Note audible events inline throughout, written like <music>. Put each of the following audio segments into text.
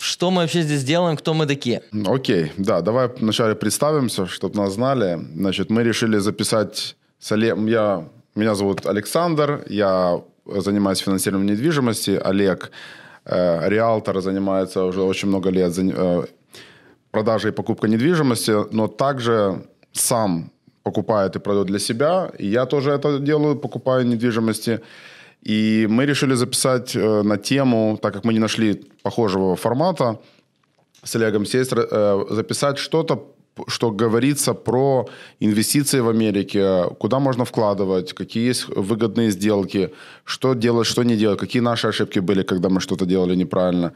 что мы вообще здесь делаем, кто мы такие? Окей, да, давай вначале представимся, чтобы нас знали. Значит, мы решили записать. Я, меня зовут Александр, я занимаюсь финансированием недвижимости. Олег, э, риэлтор, занимается уже очень много лет э, продажей и покупкой недвижимости, но также сам покупает и продает для себя. И я тоже это делаю, покупаю недвижимости. И мы решили записать э, на тему, так как мы не нашли похожего формата, с Олегом сесть, э, записать что-то, что говорится про инвестиции в Америке, куда можно вкладывать, какие есть выгодные сделки, что делать, что не делать, какие наши ошибки были, когда мы что-то делали неправильно.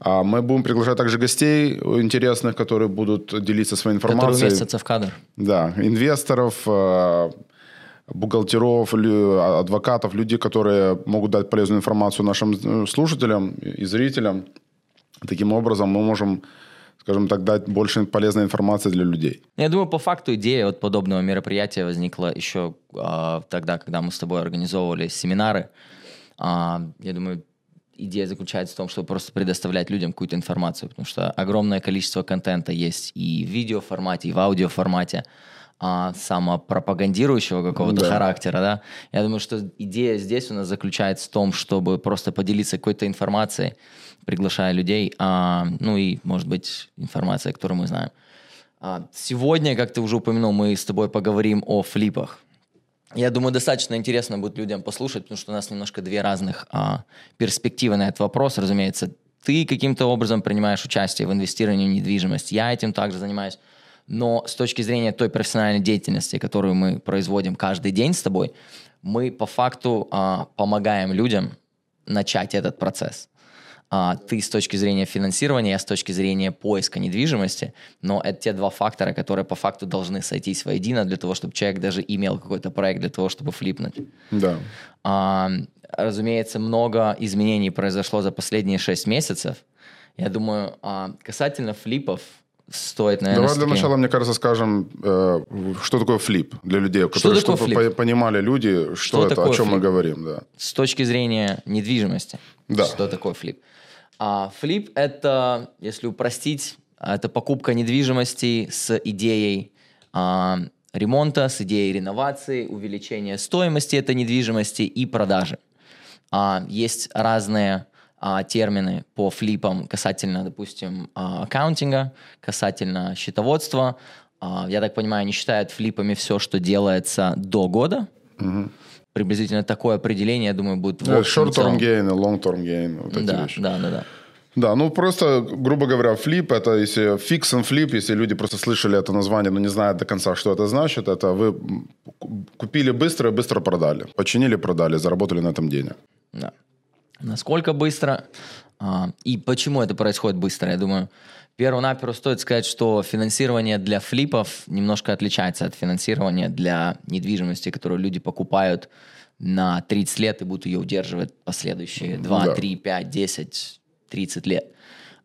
А мы будем приглашать также гостей интересных, которые будут делиться своей информацией. Которые уместятся в кадр. Да, инвесторов, э, бухгалтеров, адвокатов, людей, которые могут дать полезную информацию нашим э, слушателям и зрителям. Таким образом мы можем скажем так, дать больше полезной информации для людей. Я думаю, по факту идея вот подобного мероприятия возникла еще э, тогда, когда мы с тобой организовывали семинары. Э, я думаю, идея заключается в том, чтобы просто предоставлять людям какую-то информацию, потому что огромное количество контента есть и в видеоформате, и в аудиоформате а, самопропагандирующего какого-то да. характера, да. Я думаю, что идея здесь у нас заключается в том, чтобы просто поделиться какой-то информацией, приглашая людей, а, ну и, может быть, информация, которую мы знаем. А, сегодня, как ты уже упомянул, мы с тобой поговорим о флипах. Я думаю, достаточно интересно будет людям послушать, потому что у нас немножко две разных а, перспективы на этот вопрос. Разумеется, ты каким-то образом принимаешь участие в инвестировании в недвижимость, я этим также занимаюсь. Но с точки зрения той профессиональной деятельности, которую мы производим каждый день с тобой, мы по факту а, помогаем людям начать этот процесс. А, ты с точки зрения финансирования, я с точки зрения поиска недвижимости, но это те два фактора, которые по факту должны сойтись воедино для того, чтобы человек даже имел какой-то проект для того, чтобы флипнуть. Да. А, разумеется, много изменений произошло за последние шесть месяцев. Я думаю, а, касательно флипов, стоит, наверное... Давай для таким... начала, мне кажется, скажем, э, что такое флип для людей, которые, что чтобы флип? понимали люди, что, что это, о чем флип? мы говорим. Да. С точки зрения недвижимости, да. что такое флип? А, флип – это, если упростить, это покупка недвижимости с идеей а, ремонта, с идеей реновации, увеличения стоимости этой недвижимости и продажи. А, есть разные а, термины по флипам касательно, допустим, а, аккаунтинга, касательно счетоводства. А, я так понимаю, они считают флипами все, что делается до года. Угу. Приблизительно такое определение, я думаю, будет... Short-term gain и long-term gain. Вот да, да, да, да. Да, ну просто, грубо говоря, флип, это если фикс and флип, если люди просто слышали это название, но не знают до конца, что это значит, это вы купили быстро и быстро продали. Починили, продали, заработали на этом денег. Да насколько быстро а, и почему это происходит быстро. Я думаю, перво-наперво стоит сказать, что финансирование для флипов немножко отличается от финансирования для недвижимости, которую люди покупают на 30 лет и будут ее удерживать последующие 2, да. 3, 5, 10, 30 лет.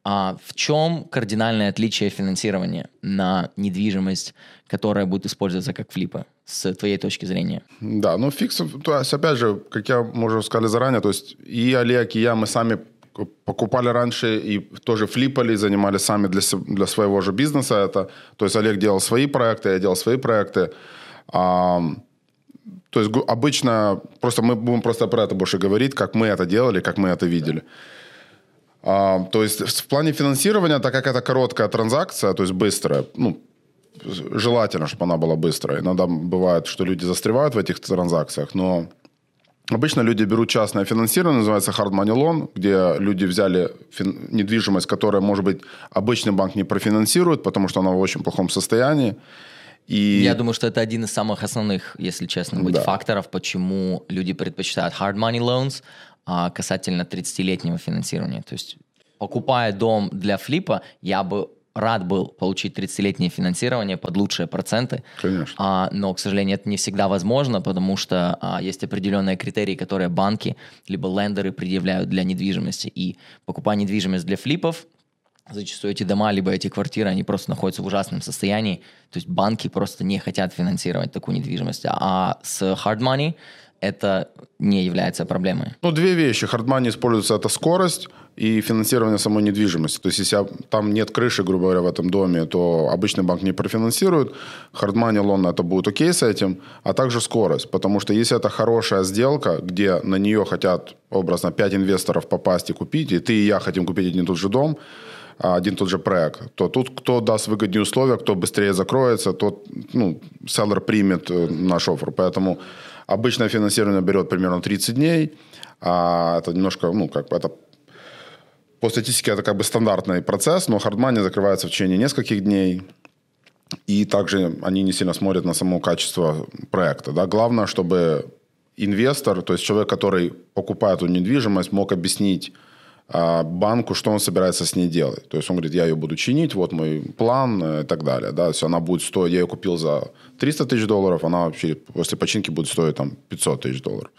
А в чем кардинальное отличие финансирования на недвижимость, которая будет использоваться как флипы, с твоей точки зрения? Да, ну фикс, то есть опять же, как я, уже сказали заранее, то есть и Олег, и я, мы сами покупали раньше и тоже флипали, занимались сами для, для своего же бизнеса это. То есть Олег делал свои проекты, я делал свои проекты. А, то есть обычно, просто мы будем просто про это больше говорить, как мы это делали, как мы это видели. А, то есть в плане финансирования, так как это короткая транзакция, то есть быстрая, ну, желательно, чтобы она была быстрая. Иногда бывает, что люди застревают в этих транзакциях, но обычно люди берут частное финансирование, называется hard money loan, где люди взяли фин- недвижимость, которая, может быть, обычный банк не профинансирует, потому что она в очень плохом состоянии. И... Я думаю, что это один из самых основных, если честно быть, да. факторов, почему люди предпочитают hard money loans, а, касательно 30-летнего финансирования. То есть, покупая дом для флипа, я бы рад был получить 30-летнее финансирование под лучшие проценты. Конечно. А, но, к сожалению, это не всегда возможно, потому что а, есть определенные критерии, которые банки либо лендеры предъявляют для недвижимости. И покупая недвижимость для флипов, зачастую эти дома, либо эти квартиры, они просто находятся в ужасном состоянии. То есть банки просто не хотят финансировать такую недвижимость. А с hard money это не является проблемой. Ну, две вещи. Hard money используется это скорость и финансирование самой недвижимости. То есть, если там нет крыши, грубо говоря, в этом доме, то обычный банк не профинансирует. Money loan это будет окей с этим, а также скорость. Потому что если это хорошая сделка, где на нее хотят образно 5 инвесторов попасть и купить, и ты и я хотим купить один тот же дом, а, один тот же проект, то тут кто даст выгоднее условия, кто быстрее закроется, тот, ну, селлер примет э, наш офер. Поэтому обычное финансирование берет примерно 30 дней, а это немножко, ну, как это по статистике это как бы стандартный процесс, но хардмани закрывается в течение нескольких дней. И также они не сильно смотрят на само качество проекта. Да? Главное, чтобы инвестор, то есть человек, который покупает эту недвижимость, мог объяснить а, банку, что он собирается с ней делать. То есть он говорит, я ее буду чинить, вот мой план э, и так далее. Да? То есть она будет стоить, я ее купил за 300 тысяч долларов, она вообще после починки будет стоить там 500 тысяч долларов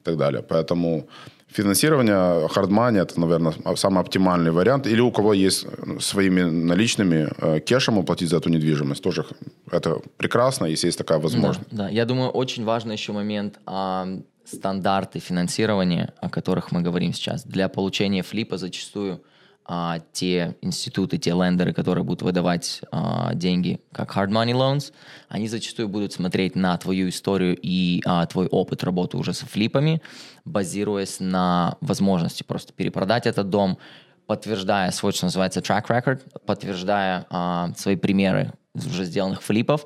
и так далее. Поэтому Финансирование хардмани – это, наверное, самый оптимальный вариант. Или у кого есть своими наличными э, кешем уплатить за эту недвижимость. Тоже это прекрасно, если есть такая возможность. Да, да. я думаю, очень важный еще момент а, стандарты финансирования, о которых мы говорим сейчас. Для получения флипа зачастую – а, те институты, те лендеры, которые будут выдавать а, деньги как hard money loans, они зачастую будут смотреть на твою историю и а, твой опыт работы уже со флипами, базируясь на возможности просто перепродать этот дом, подтверждая свой, что называется, track record, подтверждая а, свои примеры уже сделанных флипов,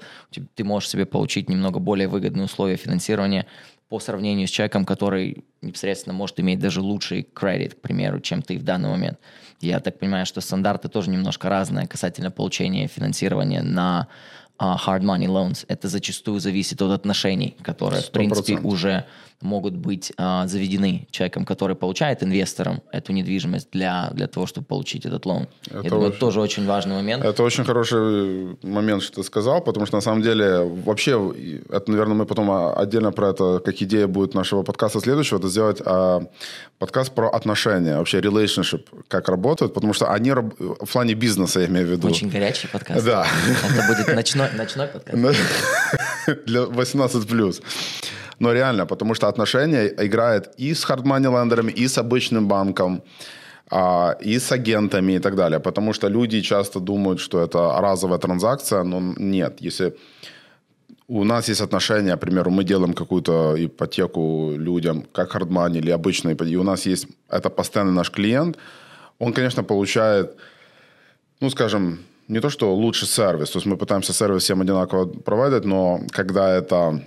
ты можешь себе получить немного более выгодные условия финансирования по сравнению с человеком, который непосредственно может иметь даже лучший кредит, к примеру, чем ты в данный момент. Я так понимаю, что стандарты тоже немножко разные касательно получения финансирования на uh, hard money loans. Это зачастую зависит от отношений, которые, 100%. в принципе, уже могут быть э, заведены человеком, который получает инвестором эту недвижимость для, для того, чтобы получить этот лон. Это Я думаю, очень, тоже очень важный момент. Это очень хороший момент, что ты сказал, потому что на самом деле вообще, это, наверное, мы потом отдельно про это, как идея будет нашего подкаста следующего, это сделать а, подкаст про отношения, вообще relationship, как работают, потому что они в плане бизнеса, я имею в виду. Очень горячий подкаст. Да. Это будет ночной, ночной подкаст. <laughs> Для 18+. Но реально, потому что отношения играет и с хардмани-лендерами, и с обычным банком, а, и с агентами и так далее. Потому что люди часто думают, что это разовая транзакция, но нет. Если у нас есть отношения, к примеру, мы делаем какую-то ипотеку людям, как хардмани или обычную и у нас есть, это постоянный наш клиент, он, конечно, получает, ну, скажем, не то, что лучший сервис, то есть мы пытаемся сервис всем одинаково проводить, но когда это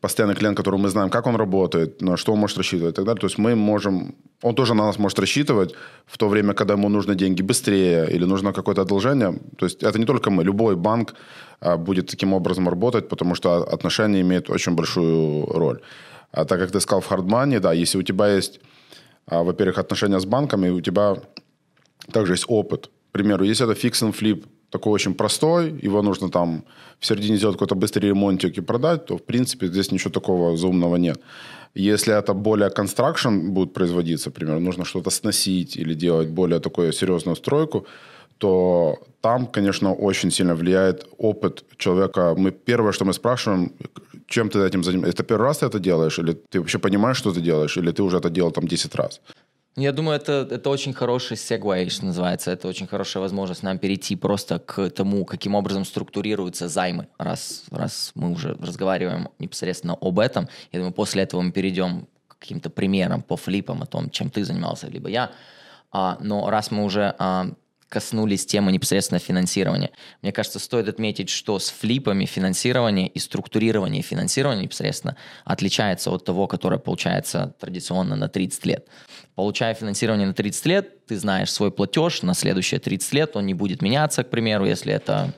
постоянный клиент, который мы знаем, как он работает, на что он может рассчитывать и так далее. То есть мы можем, он тоже на нас может рассчитывать в то время, когда ему нужны деньги быстрее или нужно какое-то одолжение. То есть это не только мы, любой банк а, будет таким образом работать, потому что отношения имеют очень большую роль. А так как ты сказал в хардмане, да, если у тебя есть, а, во-первых, отношения с банками, у тебя также есть опыт. К примеру, если это fix and flip такой очень простой, его нужно там в середине сделать какой-то быстрый ремонтик и продать, то, в принципе, здесь ничего такого заумного нет. Если это более construction будет производиться, например, нужно что-то сносить или делать более такую серьезную стройку, то там, конечно, очень сильно влияет опыт человека. Мы первое, что мы спрашиваем, чем ты этим занимаешься? Это первый раз ты это делаешь? Или ты вообще понимаешь, что ты делаешь? Или ты уже это делал там 10 раз? Я думаю, это, это очень хороший segway, что называется. Это очень хорошая возможность нам перейти просто к тому, каким образом структурируются займы, раз, раз мы уже разговариваем непосредственно об этом. Я думаю, после этого мы перейдем к каким-то примерам по флипам о том, чем ты занимался, либо я. А, но раз мы уже а, коснулись темы непосредственно финансирования. Мне кажется, стоит отметить, что с флипами финансирование и структурирование финансирования непосредственно отличается от того, которое получается традиционно на 30 лет. Получая финансирование на 30 лет, ты знаешь свой платеж на следующие 30 лет, он не будет меняться, к примеру, если это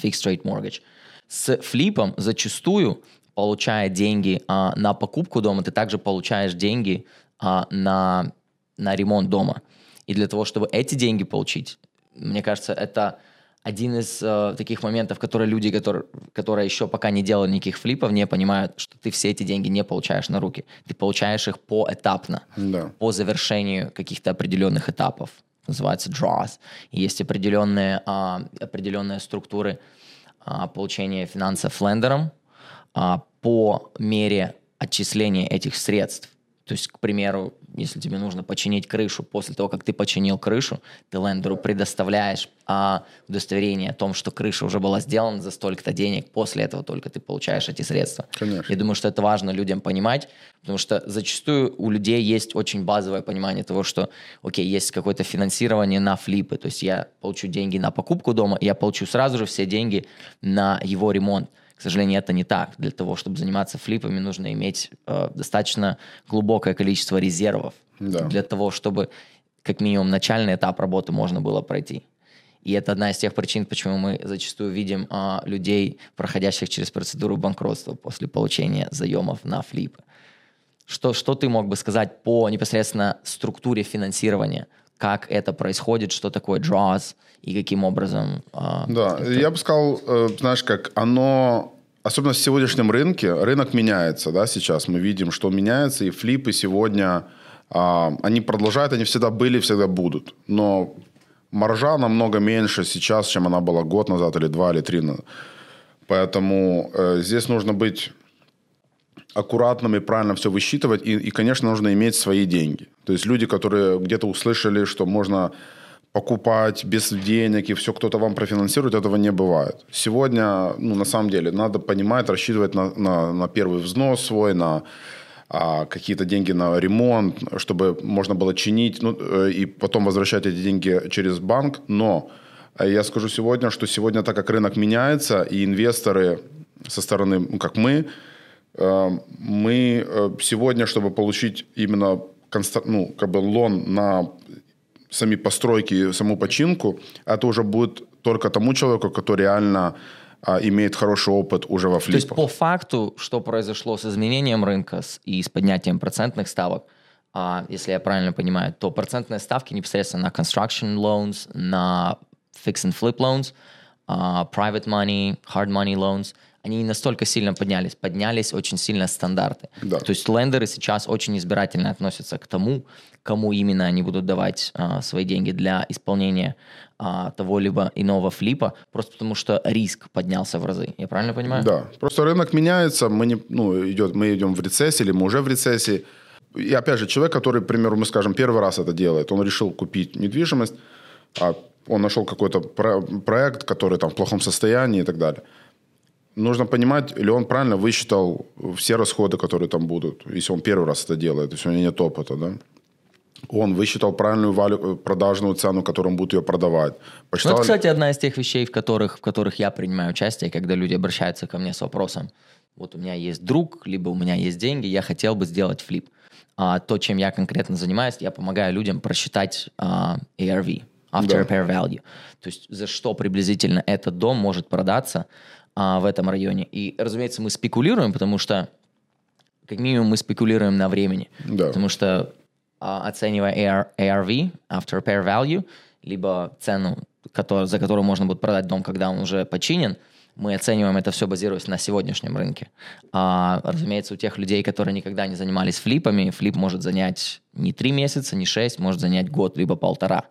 fixed rate mortgage. С флипом зачастую, получая деньги а, на покупку дома, ты также получаешь деньги а, на, на ремонт дома. И для того, чтобы эти деньги получить, мне кажется, это один из э, таких моментов, которые люди, которые, которые еще пока не делали никаких флипов, не понимают, что ты все эти деньги не получаешь на руки. Ты получаешь их поэтапно, да. по завершению каких-то определенных этапов. Называется draws. И есть определенные, э, определенные структуры э, получения финансов лендером э, по мере отчисления этих средств То есть, к примеру, если тебе нужно починить крышу, после того, как ты починил крышу, ты лендеру предоставляешь а, удостоверение о том, что крыша уже была сделана за столько-то денег, после этого только ты получаешь эти средства. Конечно. Я думаю, что это важно людям понимать, потому что зачастую у людей есть очень базовое понимание того, что, окей, есть какое-то финансирование на флипы, то есть я получу деньги на покупку дома, я получу сразу же все деньги на его ремонт. К сожалению, это не так. Для того, чтобы заниматься флипами, нужно иметь э, достаточно глубокое количество резервов Да. для того, чтобы как минимум начальный этап работы можно было пройти. И это одна из тех причин, почему мы зачастую видим а, людей, проходящих через процедуру банкротства после получения заемов на флипы. Что, что ты мог бы сказать по непосредственно структуре финансирования? Как это происходит, что такое draws и каким образом... а, Да, это- я бы сказал, э, знаешь, как оно, особенно в сегодняшнем рынке, рынок меняется, да, сейчас мы видим, что меняется, и флипы сегодня, а, они продолжают, они всегда были, всегда будут, но маржа намного меньше сейчас, чем она была год назад или два или три назад. Поэтому э, здесь нужно быть аккуратным и правильно все высчитывать. И, и, конечно, нужно иметь свои деньги. То есть люди, которые где-то услышали, что можно покупать без денег, и все кто-то вам профинансирует, этого не бывает. Сегодня, ну, на самом деле, надо понимать, рассчитывать на, на, на первый взнос свой, на а, какие-то деньги на ремонт, чтобы можно было чинить, ну, э, и потом возвращать эти деньги через банк. Но э, я скажу сегодня, что сегодня, так как рынок меняется, и инвесторы со стороны, ну, как мы, э, мы сегодня, чтобы получить именно конста- ну, как бы лон на сами постройки, саму починку, это уже будет только тому человеку, который реально а, имеет хороший опыт уже во То есть флипах. по факту, что произошло с изменением рынка и с поднятием процентных ставок, а, если я правильно понимаю, то процентные ставки непосредственно на construction loans, на fix and flip loans, а, private money, hard money loans, они не настолько сильно поднялись. Поднялись очень сильно стандарты. Да. То есть лендеры сейчас очень избирательно относятся к тому, кому именно они будут давать а, свои деньги для исполнения а, того либо иного флипа, просто потому что риск поднялся в разы. Я правильно понимаю? Да, просто рынок меняется, мы, не, ну, идет, мы идем в рецессии, или мы уже в рецессии. И опять же, человек, который, к примеру, мы скажем, первый раз это делает, он решил купить недвижимость, а он нашел какой-то про- проект, который там в плохом состоянии и так далее. Нужно понимать, или он правильно высчитал все расходы, которые там будут, если он первый раз это делает, если у него нет опыта, да. Он высчитал правильную валю, продажную цену, которую он будет ее продавать. Ну, Посчитал, это, кстати, одна из тех вещей, в которых, в которых я принимаю участие, когда люди обращаются ко мне с вопросом. Вот у меня есть друг, либо у меня есть деньги, я хотел бы сделать флип. А то, чем я конкретно занимаюсь, я помогаю людям просчитать а, ARV, After Да. Repair Value. То есть за что приблизительно этот дом может продаться а, в этом районе. И, разумеется, мы спекулируем, потому что как минимум мы спекулируем на времени. Да. Потому что а, оценивая AR, ARV, After Repair Value, либо цену, которую- за которую можно будет продать дом, когда он уже починен, мы оцениваем это все, базируясь на сегодняшнем рынке. А, разумеется, у тех людей, которые никогда не занимались флипами, флип может занять не три месяца, не шесть, может занять год, либо полтора.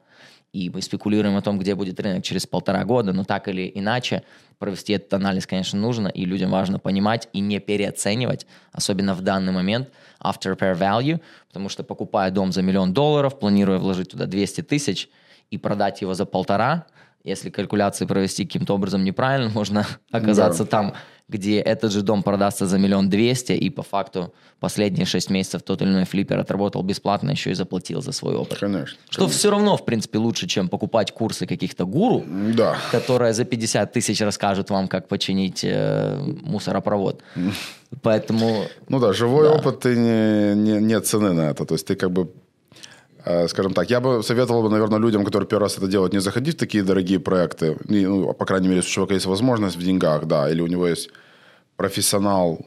И мы спекулируем о том, где будет рынок через полтора года, но так или иначе провести этот анализ, конечно, нужно, и людям важно понимать и не переоценивать, особенно в данный момент, after repair value, потому что покупая дом за миллион долларов, планируя вложить туда 200 тысяч и продать его за полтора, если калькуляции провести каким-то образом неправильно, <laughs> можно оказаться там, где этот же дом продастся за миллион двести, и по факту последние шесть месяцев тот или иной флиппер отработал бесплатно, еще и заплатил за свой опыт. Конечно. Что все равно, в принципе, лучше, чем покупать курсы каких-то гуру, Да. которые за 50 тысяч расскажут вам, как починить э, мусоропровод. Поэтому Ну да, живой Да. опыт, ты не, не, нет цены на это. То есть ты как бы, э, скажем так, я бы советовал бы, наверное, людям, которые первый раз это делают, не заходить в такие дорогие проекты. Ну, по крайней мере, если у человека есть возможность в деньгах, да, или у него есть профессионал,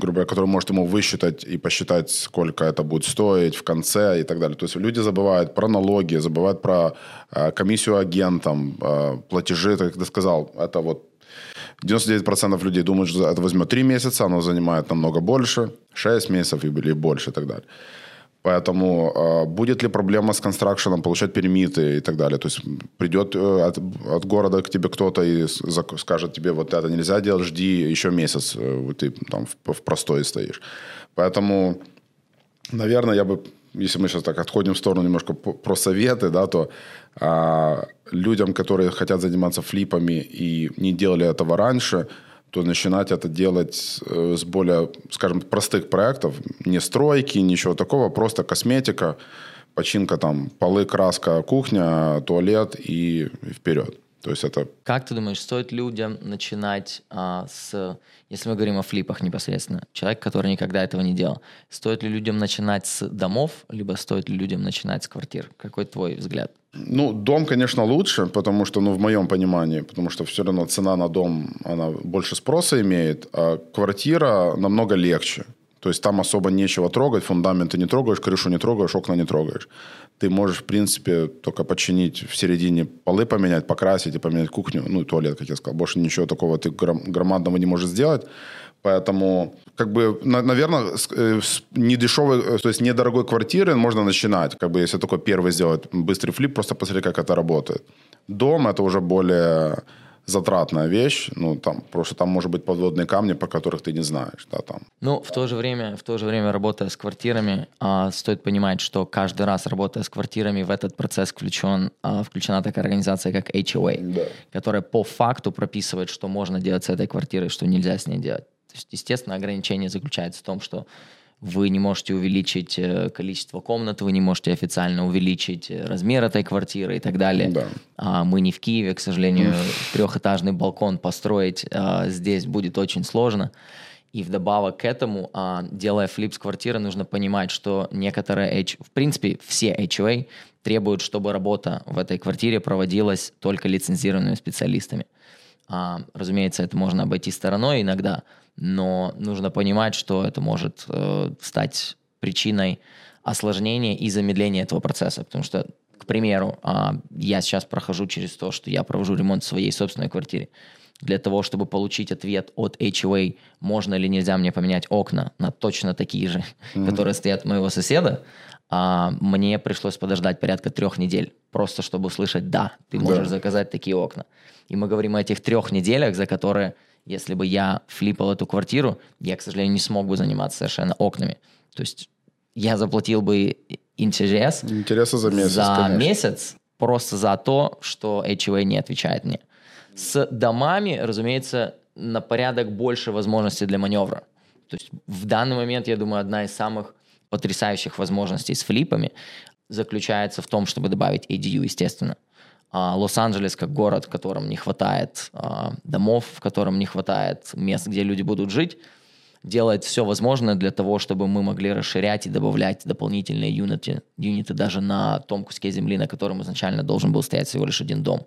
грубо говоря, который может ему высчитать и посчитать, сколько это будет стоить в конце и так далее. То есть люди забывают про налоги, забывают про э, комиссию агентам, э, платежи, как ты сказал, это вот 99% людей думают, что это возьмет 3 месяца, оно занимает намного больше, 6 месяцев или больше и так далее. Поэтому э, будет ли проблема с констракшеном, получать пермиты и так далее. То есть придет э, от, от города к тебе кто-то и скажет тебе, вот это нельзя делать, жди еще месяц, э, ты там в, в простой стоишь. Поэтому наверное, я бы, если мы сейчас так отходим в сторону немножко про советы, да, то а, людям, которые хотят заниматься флипами и не делали этого раньше, то начинать это делать э, с более, скажем, простых проектов, не стройки, ничего такого, просто косметика, починка там, полы, краска, кухня, туалет и вперед. То есть это... Как ты думаешь, стоит людям начинать а, с, если мы говорим о флипах непосредственно, человек, который никогда этого не делал, стоит ли людям начинать с домов, либо стоит ли людям начинать с квартир? Какой твой взгляд? Ну, дом, конечно, лучше, потому что, ну, в моем понимании, потому что все равно цена на дом, она больше спроса имеет, а квартира намного легче. То есть там особо нечего трогать, фундаменты не трогаешь, крышу не трогаешь, окна не трогаешь. Ты можешь, в принципе, только починить в середине полы поменять, покрасить и поменять кухню, ну и туалет, как я сказал. Больше ничего такого ты громадного не можешь сделать. Поэтому, как бы, наверное, э, с недешевой, э, то есть недорогой квартиры можно начинать. Как бы, если такой первый сделать быстрый флип, просто посмотреть, как это работает. Дом это уже более затратная вещь, ну, там, просто там может быть подводные камни, по которых ты не знаешь, да, там. Ну, в то же время, в то же время, работая с квартирами, а, стоит понимать, что каждый раз, работая с квартирами, в этот процесс включен, а, включена такая организация, как HOA, да. которая по факту прописывает, что можно делать с этой квартирой, что нельзя с ней делать. То есть, естественно, ограничение заключается в том, что вы не можете увеличить э, количество комнат, вы не можете официально увеличить э, размер этой квартиры и так далее. Да. А мы не в Киеве, к сожалению, трехэтажный балкон построить а, здесь будет очень сложно. И вдобавок к этому, а, делая флип с квартиры, нужно понимать, что некоторые, H, в принципе, все HOA требуют, чтобы работа в этой квартире проводилась только лицензированными специалистами. А, разумеется, это можно обойти стороной иногда, но нужно понимать, что это может э, стать причиной осложнения и замедления этого процесса, потому что, к примеру, э, я сейчас прохожу через то, что я провожу ремонт в своей собственной квартире. Для того, чтобы получить ответ от HOA, можно или нельзя мне поменять окна на точно такие же, <laughs> mm-hmm. которые стоят у моего соседа, а, мне пришлось подождать порядка трех недель, просто чтобы услышать «да, ты можешь да. заказать такие окна». И мы говорим о этих трех неделях, за которые если бы я флипал эту квартиру, я, к сожалению, не смог бы заниматься совершенно окнами. То есть я заплатил бы интерес, Интереса за месяц, за конечно. месяц просто за то, что HOA не отвечает мне. С домами, разумеется, на порядок больше возможностей для маневра. То есть в данный момент, я думаю, одна из самых потрясающих возможностей с флипами заключается в том, чтобы добавить ADU, естественно. А, Лос-Анджелес как город, в котором не хватает а, домов, в котором не хватает мест, где люди будут жить, делает все возможное для того, чтобы мы могли расширять и добавлять дополнительные юниты, юниты даже на том куске земли, на котором изначально должен был стоять всего лишь один дом.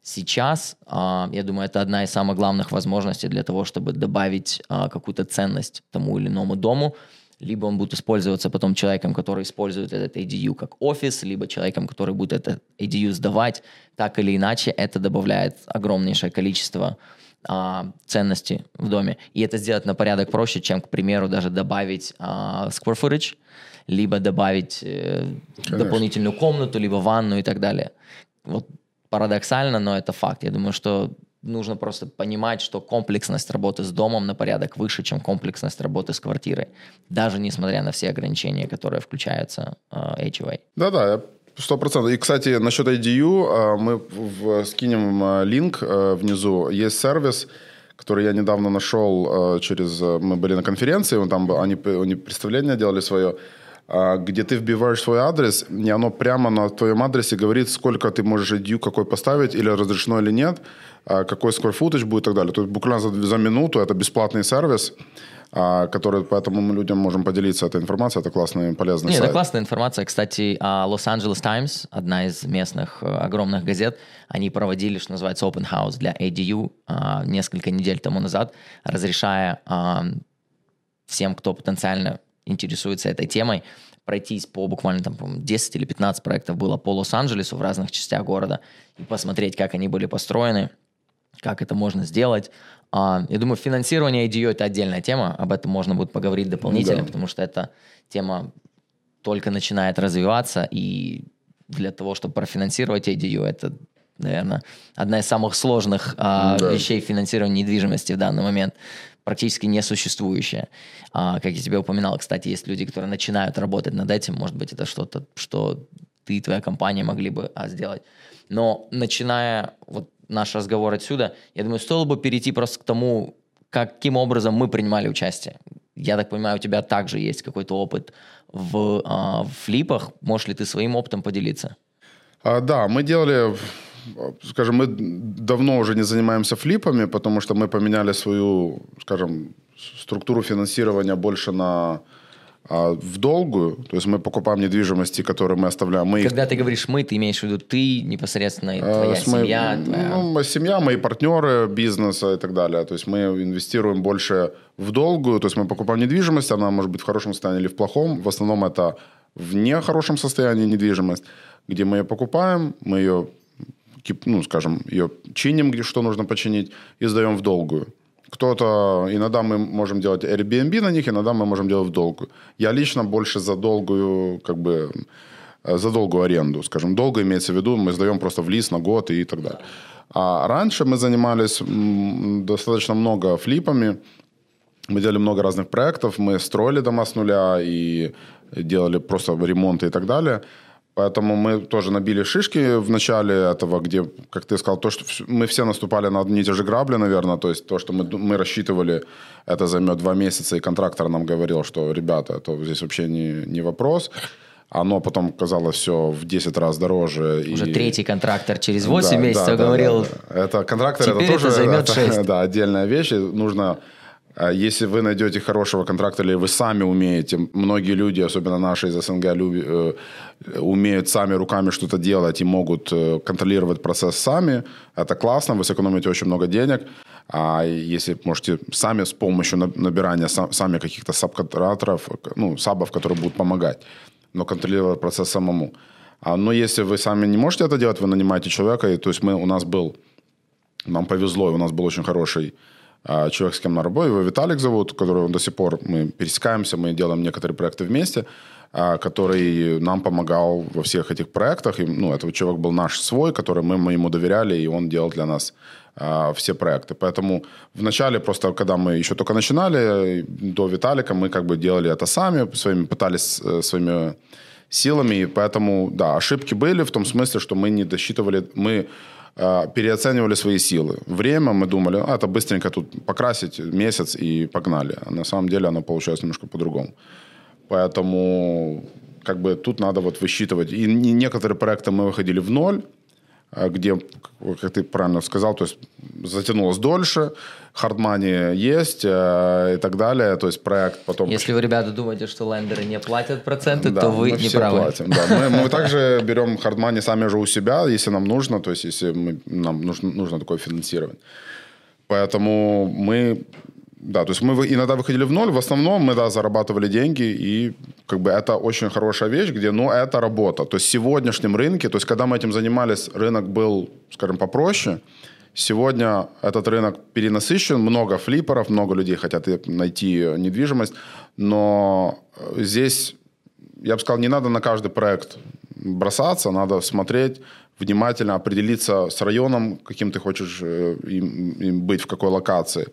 Сейчас, а, я думаю, это одна из самых главных возможностей для того, чтобы добавить какую-то ценность тому или иному дому, либо он будет использоваться потом человеком, который использует этот ADU как офис, либо человеком, который будет этот ADU сдавать. Так или иначе, это добавляет огромнейшее количество а, ценности в доме. И это сделать на порядок проще, чем, к примеру, даже добавить а, square footage, либо добавить э, дополнительную комнату, либо ванну и так далее. Вот парадоксально, но это факт. Я думаю, что нужно просто понимать, что комплексность работы с домом на порядок выше, чем комплексность работы с квартирой, даже несмотря на все ограничения, которые включаются э, HOA. Да-да, Сто процентов. И, кстати, насчет IDU, э, мы скинем э, линк внизу. Есть сервис, который я недавно нашел через... Мы были на конференции, там они, они представление делали свое где ты вбиваешь свой адрес, и оно прямо на твоем адресе говорит, сколько ты можешь IDU какой поставить, или разрешено или нет. А, какой square footage будет и так далее. То есть буквально за, за минуту это бесплатный сервис, а, который, поэтому мы людям можем поделиться этой информацией. Это классная и полезная Нет, это классная информация. Кстати, Los-Angeles Times, одна из местных э, огромных газет, они проводили, что называется, open house для ADU а, несколько недель тому назад, разрешая всем, кто потенциально интересуется этой темой, пройтись по буквально там, по 10 или 15 проектов было по Лос-Анджелесу в разных частях города и посмотреть, как они были построены, как это можно сделать. А, я думаю, финансирование IDU это отдельная тема, об этом можно будет поговорить дополнительно, да. потому что эта тема только начинает развиваться, и для того, чтобы профинансировать IDU, это, наверное, одна из самых сложных а, да. вещей финансирования недвижимости в данный момент. Практически несуществующее. А, как я тебе упоминал, кстати, есть люди, которые начинают работать над этим, может быть, это что-то, что ты и твоя компания могли бы а, сделать. Но начиная вот наш разговор отсюда, я думаю, стоило бы перейти просто к тому, каким образом мы принимали участие. Я так понимаю, у тебя также есть какой-то опыт в, а, в флипах. Можешь ли ты своим опытом поделиться? А, да, мы делали, скажем, мы давно уже не занимаемся флипами, потому что мы поменяли свою, скажем, структуру финансирования больше на а в долгую, то есть мы покупаем недвижимости, которые мы оставляем. Мы Когда ты говоришь мы, ты имеешь в виду ты непосредственно, твоя с семья? Мы, твоя... Ну, семья, мои партнеры бизнеса и так далее. То есть мы инвестируем больше в долгую, то есть мы покупаем недвижимость, она может быть в хорошем состоянии или в плохом. В основном это в нехорошем состоянии недвижимость, где мы ее покупаем, мы ее, ну, скажем, ее чиним, где что нужно починить, и сдаем в долгую. Кто-то, иногда мы можем делать Airbnb на них, иногда мы можем делать в долгую. Я лично больше за долгую, как бы, э, за долгую аренду, скажем. Долго имеется в виду, мы сдаем просто в лист на год и так далее. А раньше мы занимались достаточно много флипами, мы делали много разных проектов, мы строили дома с нуля и делали просто ремонты и так далее. Поэтому мы тоже набили шишки в начале этого, где, как ты сказал, то, что мы все наступали на одни и те же грабли, наверное. То есть то, что мы, мы рассчитывали, это займет два месяца, и контрактор нам говорил, что, ребята, это здесь вообще не, не вопрос. Оно потом казалось все в 10 раз дороже. Уже и... третий контрактор через 8 да, месяцев да, говорил. Да, да. Это контрактор, это тоже это займет 6. Это, да, отдельная вещь. Нужно а если вы найдете хорошего контрактора, или вы сами умеете, многие люди, особенно наши из СНГ, люби, э, умеют сами руками что-то делать и могут э, контролировать процесс сами, это классно, вы сэкономите очень много денег. А если можете сами с помощью набирания сами каких-то сабконтракторов, ну, сабов, которые будут помогать, но контролировать процесс самому. А, но если вы сами не можете это делать, вы нанимаете человека, и, то есть мы, у нас был, нам повезло, и у нас был очень хороший а, человек, с кем на работе, его Виталик зовут, который до сих пор мы пересекаемся, мы делаем некоторые проекты вместе, а, который нам помогал во всех этих проектах. И, ну, этот человек был наш свой, который мы, мы ему доверяли, и он делал для нас а, все проекты. Поэтому в начале просто, когда мы еще только начинали, до Виталика мы как бы делали это сами, своими, пытались э, своими силами, и поэтому, да, ошибки были в том смысле, что мы не досчитывали, мы а, переоценивали свои силы. Время мы думали, а, это быстренько тут покрасить месяц и погнали. А на самом деле оно получалось немножко по-другому. Поэтому как бы тут надо вот высчитывать. И некоторые проекты мы выходили в ноль, а где, как ты правильно сказал, то есть затянулось дольше, хардмани есть э, и так далее, то есть проект потом... Если вы, ребята, думаете, что лендеры не платят проценты, да, то вы не правы. Платим, да. мы, мы также берем хардмани сами же у себя, если нам нужно, то есть если мы, нам нужно, нужно такое финансирование. Поэтому мы да, то есть мы иногда выходили в ноль, в основном мы, да, зарабатывали деньги, и как бы это очень хорошая вещь, где, ну, это работа. То есть в сегодняшнем рынке, то есть когда мы этим занимались, рынок был, скажем, попроще, Сегодня этот рынок перенасыщен, много флипперов, много людей хотят найти недвижимость, но здесь, я бы сказал, не надо на каждый проект бросаться, надо смотреть, внимательно определиться с районом, каким ты хочешь э, им, им быть, в какой локации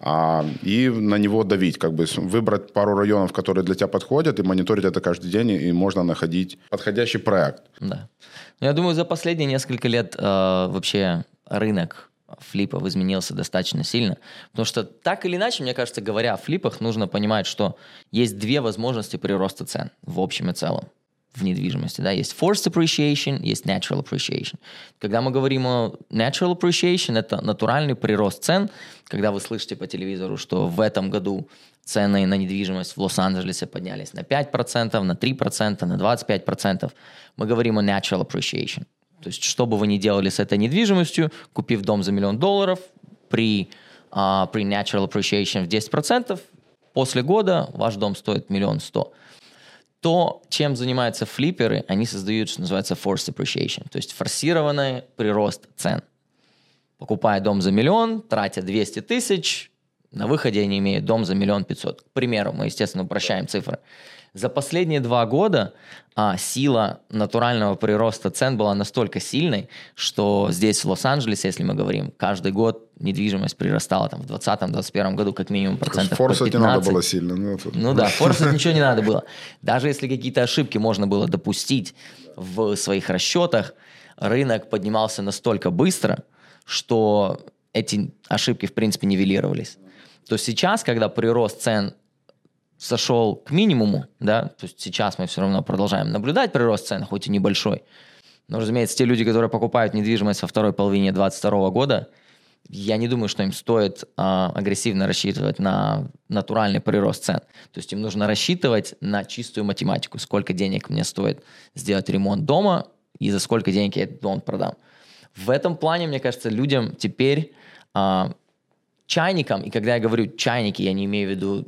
а, и на него давить, как бы выбрать пару районов, которые для тебя подходят, и мониторить это каждый день, и можно находить подходящий проект. Да. Я думаю, за последние несколько лет э, вообще рынок флипов изменился достаточно сильно. Потому что так или иначе, мне кажется, говоря о флипах, нужно понимать, что есть две возможности прироста цен в общем и целом в недвижимости. Да? Есть forced appreciation, есть natural appreciation. Когда мы говорим о natural appreciation, это натуральный прирост цен. Когда вы слышите по телевизору, что в этом году цены на недвижимость в Лос-Анджелесе поднялись на 5%, на 3%, на 25%, мы говорим о natural appreciation. То есть, что бы вы ни делали с этой недвижимостью, купив дом за миллион долларов, при, uh, при natural appreciation в 10%, после года ваш дом стоит миллион сто. То, чем занимаются флиперы, они создают, что называется, forced appreciation, то есть форсированный прирост цен. Покупая дом за миллион, тратя 200 тысяч, На выходе они имеют дом за миллион пятьсот. К примеру, мы, естественно, упрощаем цифры. За последние два года а, сила натурального прироста цен была настолько сильной, что здесь, в Лос-Анджелесе, если мы говорим, каждый год недвижимость прирастала там, в 2020-2021 году как минимум процентов Форсать по 15. не надо было сильно. Ну, тут... Ну да, форсать <laughs> ничего не надо было. Даже если какие-то ошибки можно было допустить в своих расчетах, рынок поднимался настолько быстро, что эти ошибки, в принципе, нивелировались. То сейчас, когда прирост цен сошел к минимуму, да, то есть сейчас мы все равно продолжаем наблюдать прирост цен, хоть и небольшой, но, разумеется, те люди, которые покупают недвижимость во второй половине 2022 года, я не думаю, что им стоит а, агрессивно рассчитывать на натуральный прирост цен. То есть им нужно рассчитывать на чистую математику, сколько денег мне стоит сделать ремонт дома и за сколько денег я этот дом продам. В этом плане, мне кажется, людям теперь а, чайникам, и когда я говорю чайники, я не имею в виду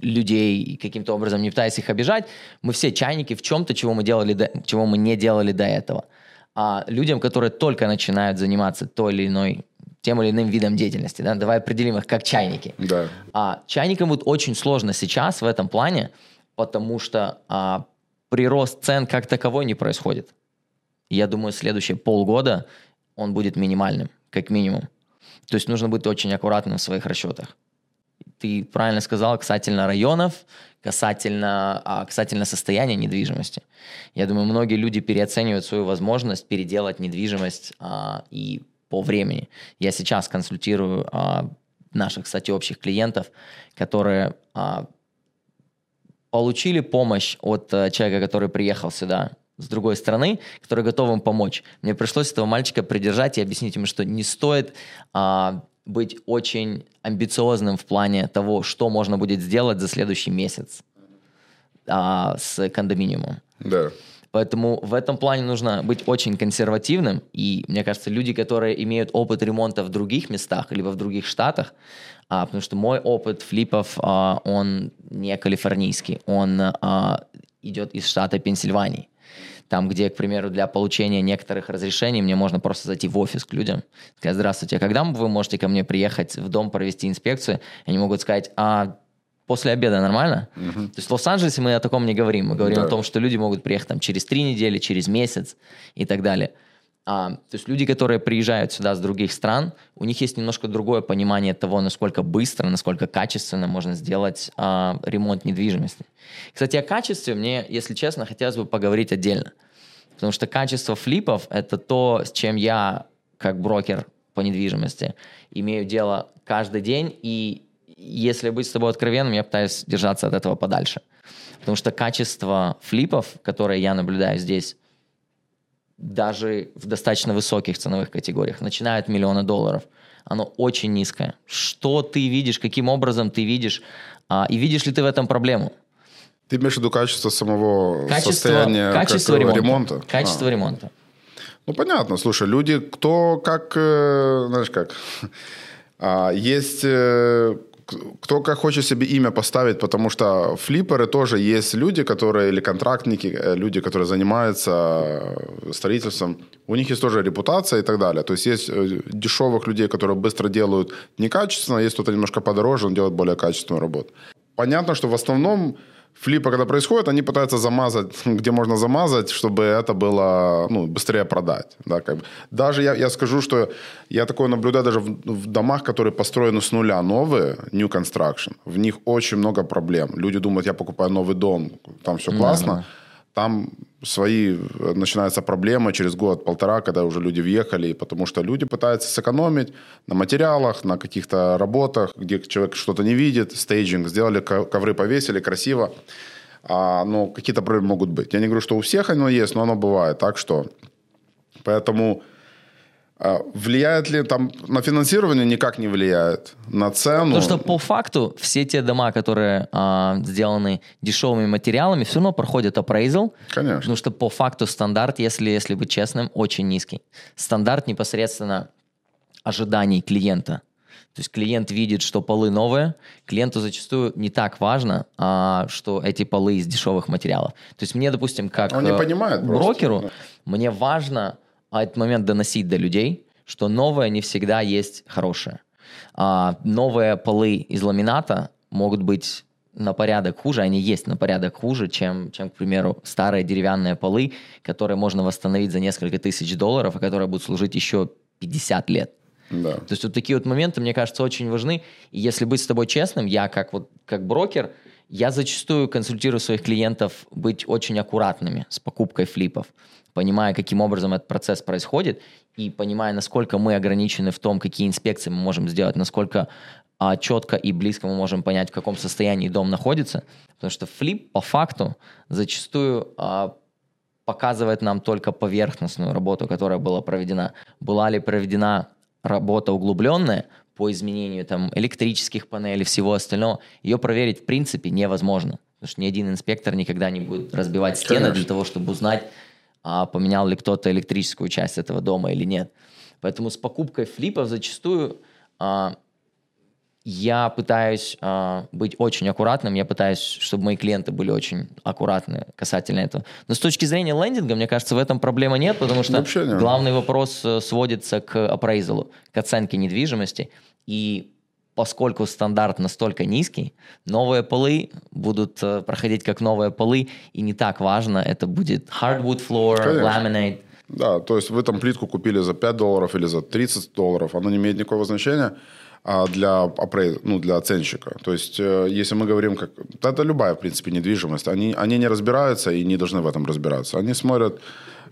людей и каким-то образом не пытаясь их обижать, мы все чайники в чем-то, чего мы, делали до, чего мы не делали до этого. А людям, которые только начинают заниматься той или иной тем или иным видом деятельности, да, давай определим их как чайники. Да. А, чайникам вот очень сложно сейчас в этом плане, потому что а, прирост цен как таковой не происходит. Я думаю, следующие полгода он будет минимальным, как минимум. То есть нужно быть очень аккуратным в своих расчетах ты правильно сказал касательно районов, касательно, а, касательно состояния недвижимости. Я думаю, многие люди переоценивают свою возможность переделать недвижимость а, и по времени. Я сейчас консультирую а, наших, кстати, общих клиентов, которые а, получили помощь от а, человека, который приехал сюда с другой стороны, который готов им помочь. Мне пришлось этого мальчика придержать и объяснить ему, что не стоит а, быть очень амбициозным в плане того, что можно будет сделать за следующий месяц а, с кондоминиумом. Да. Поэтому в этом плане нужно быть очень консервативным. И мне кажется, люди, которые имеют опыт ремонта в других местах, либо в других штатах, а, потому что мой опыт флипов, а, он не калифорнийский, он а, идет из штата Пенсильвании там, где, к примеру, для получения некоторых разрешений мне можно просто зайти в офис к людям, сказать, здравствуйте, а когда вы можете ко мне приехать в дом провести инспекцию? Они могут сказать, а после обеда нормально? Uh-huh. То есть в Лос-Анджелесе мы о таком не говорим. Мы говорим да. о том, что люди могут приехать там через три недели, через месяц и так далее. А, то есть люди, которые приезжают сюда с других стран, у них есть немножко другое понимание того, насколько быстро, насколько качественно можно сделать а, ремонт недвижимости. Кстати, о качестве мне, если честно, хотелось бы поговорить отдельно. Потому что качество флипов – это то, с чем я, как брокер по недвижимости, имею дело каждый день. И если быть с тобой откровенным, я пытаюсь держаться от этого подальше. Потому что качество флипов, которые я наблюдаю здесь, даже в достаточно высоких ценовых категориях, начиная от миллиона долларов, оно очень низкое. Что ты видишь, каким образом ты видишь, а, и видишь ли ты в этом проблему? Ты имеешь в виду качество самого качество, состояния качество ремонта. ремонта? Качество а. ремонта. Ну, понятно. Слушай, люди, кто как, э, знаешь как, <laughs> а, есть э, кто как хочет себе имя поставить, потому что флипперы тоже есть люди, которые, или контрактники, э, люди, которые занимаются э, строительством, у них есть тоже репутация и так далее. То есть есть э, дешевых людей, которые быстро делают некачественно, есть кто-то немножко подороже, он делает более качественную работу. Понятно, что в основном флипы, когда происходят, они пытаются замазать, <laughs> где можно замазать, чтобы это было ну, быстрее продать. Да, как бы. Даже я, я скажу, что я такое наблюдаю даже в, в домах, которые построены с нуля, новые, new construction. В них очень много проблем. Люди думают, я покупаю новый дом, там все классно. Mm-hmm там свои э, начинаются проблемы через год-полтора, когда уже люди въехали, потому что люди пытаются сэкономить на материалах, на каких-то работах, где человек что-то не видит, стейджинг, сделали, ковры повесили, красиво, а, но какие-то проблемы могут быть. Я не говорю, что у всех оно есть, но оно бывает. Так что, поэтому влияет ли там на финансирование? Никак не влияет. На цену? Потому что по факту все те дома, которые а, сделаны дешевыми материалами, все равно проходят appraisal. Конечно. Потому что по факту стандарт, если, если быть честным, очень низкий. Стандарт непосредственно ожиданий клиента. То есть клиент видит, что полы новые, клиенту зачастую не так важно, а, что эти полы из дешевых материалов. То есть мне, допустим, как Он не понимает брокеру, просто. мне важно а этот момент доносить до людей, что новое не всегда есть хорошее. А, новые полы из ламината могут быть на порядок хуже, они есть на порядок хуже, чем, чем, к примеру, старые деревянные полы, которые можно восстановить за несколько тысяч долларов, и которые будут служить еще 50 лет. Да. То есть вот такие вот моменты, мне кажется, очень важны. И если быть с тобой честным, я как вот как брокер, я зачастую консультирую своих клиентов быть очень аккуратными с покупкой флипов, понимая, каким образом этот процесс происходит, и понимая, насколько мы ограничены в том, какие инспекции мы можем сделать, насколько а, четко и близко мы можем понять, в каком состоянии дом находится. Потому что флип по факту зачастую а, показывает нам только поверхностную работу, которая была проведена. Была ли проведена работа углубленная по изменению там, электрических панелей, всего остального, ее проверить в принципе невозможно. Потому что ни один инспектор никогда не будет разбивать стены Конечно. для того, чтобы узнать, а поменял ли кто-то электрическую часть этого дома или нет. Поэтому с покупкой флипов зачастую а, я пытаюсь э, быть очень аккуратным, я пытаюсь, чтобы мои клиенты были очень аккуратны касательно этого. Но с точки зрения лендинга, мне кажется, в этом проблемы нет, потому что нет. главный вопрос э, сводится к апрейзалу, к оценке недвижимости. И поскольку стандарт настолько низкий, новые полы будут э, проходить как новые полы, и не так важно, это будет hardwood floor, Конечно. laminate. Да, то есть вы там плитку купили за 5 долларов или за 30 долларов, оно не имеет никакого значения для, апрейз, ну, для оценщика. То есть, э, если мы говорим, как... Это любая, в принципе, недвижимость. Они, они не разбираются и не должны в этом разбираться. Они смотрят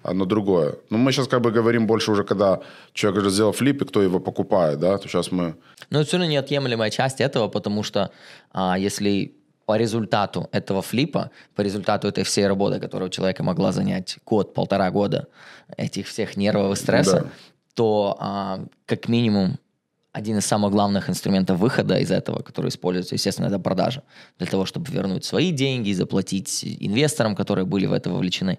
на другое. Но мы сейчас как бы говорим больше уже, когда человек уже сделал флип, и кто его покупает, да, то сейчас мы... Но это все равно неотъемлемая часть этого, потому что а, если по результату этого флипа, по результату этой всей работы, которая у человека могла занять год, полтора года, этих всех нервов и стресса, да. то а, как минимум один из самых главных инструментов выхода из этого, который используется, естественно, это продажа. Для того, чтобы вернуть свои деньги, заплатить инвесторам, которые были в это вовлечены,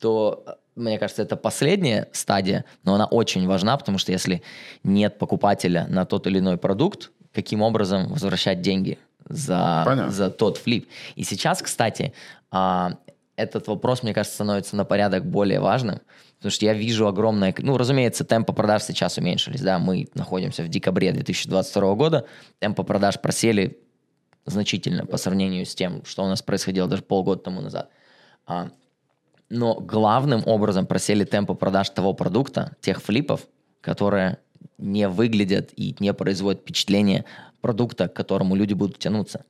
то, мне кажется, это последняя стадия, но она очень важна, потому что если нет покупателя на тот или иной продукт, каким образом возвращать деньги за, за тот флип. И сейчас, кстати, а, этот вопрос, мне кажется, становится на порядок более важным, Потому что я вижу огромное... Ну, разумеется, темпы продаж сейчас уменьшились. Да? Мы находимся в декабре 2022 года. Темпы продаж просели значительно по сравнению с тем, что у нас происходило даже полгода тому назад. А, но главным образом просели темпы продаж того продукта, тех флипов, которые не выглядят и не производят впечатление продукта, к которому люди будут тянуться.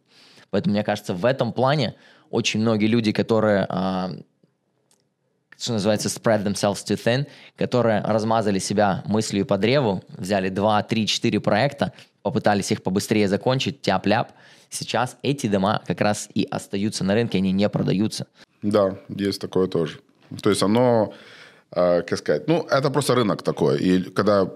Поэтому, мне кажется, в этом плане очень многие люди, которые а, что называется, spread themselves too thin, которые размазали себя мыслью по древу, взяли 2, 3, 4 проекта, попытались их побыстрее закончить, тяп-ляп. Сейчас эти дома как раз и остаются на рынке, они не продаются. Да, есть такое тоже. То есть оно, э, как сказать, ну, это просто рынок такой. И когда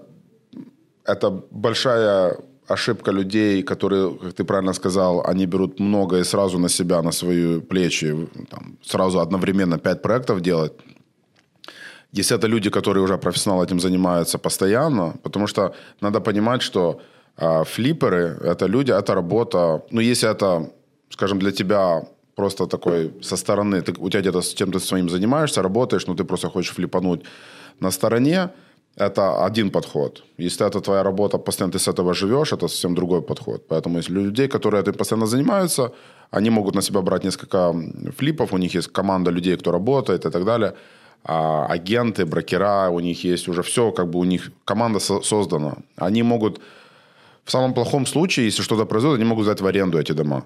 это большая ошибка людей, которые, как ты правильно сказал, они берут много и сразу на себя, на свои плечи, там, сразу одновременно пять проектов делать. Если это люди, которые уже профессионалы этим занимаются постоянно, потому что надо понимать, что э, флипперы – это люди, это работа. Ну, если это, скажем, для тебя просто такой со стороны, ты, у тебя где-то с чем-то своим занимаешься, работаешь, но ты просто хочешь флипануть на стороне, это один подход. Если это твоя работа, постоянно ты с этого живешь, это совсем другой подход. Поэтому если людей, которые этим постоянно занимаются, они могут на себя брать несколько флипов, у них есть команда людей, кто работает и так далее – а, агенты, брокера, у них есть уже все, как бы у них команда со- создана. Они могут, в самом плохом случае, если что-то произойдет, они могут сдать в аренду эти дома,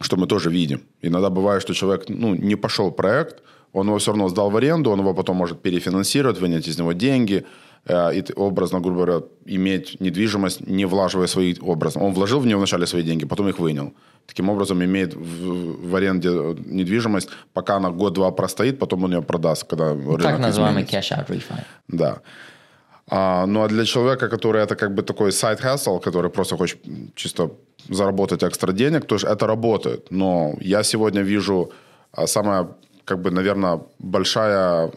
что мы тоже видим. Иногда бывает, что человек ну, не пошел проект, он его все равно сдал в аренду, он его потом может перефинансировать, вынять из него деньги, и образно, грубо говоря, иметь недвижимость, не влаживая свои образы. Он вложил в нее вначале свои деньги, потом их вынял. Таким образом, имеет в, в аренде недвижимость, пока она год-два простоит, потом он ее продаст, когда ну, Так называемый cash-out refi. Да. А, ну а для человека, который это как бы такой side hustle, который просто хочет чисто заработать экстра денег, то это работает. Но я сегодня вижу а, самое как бы, наверное, большая,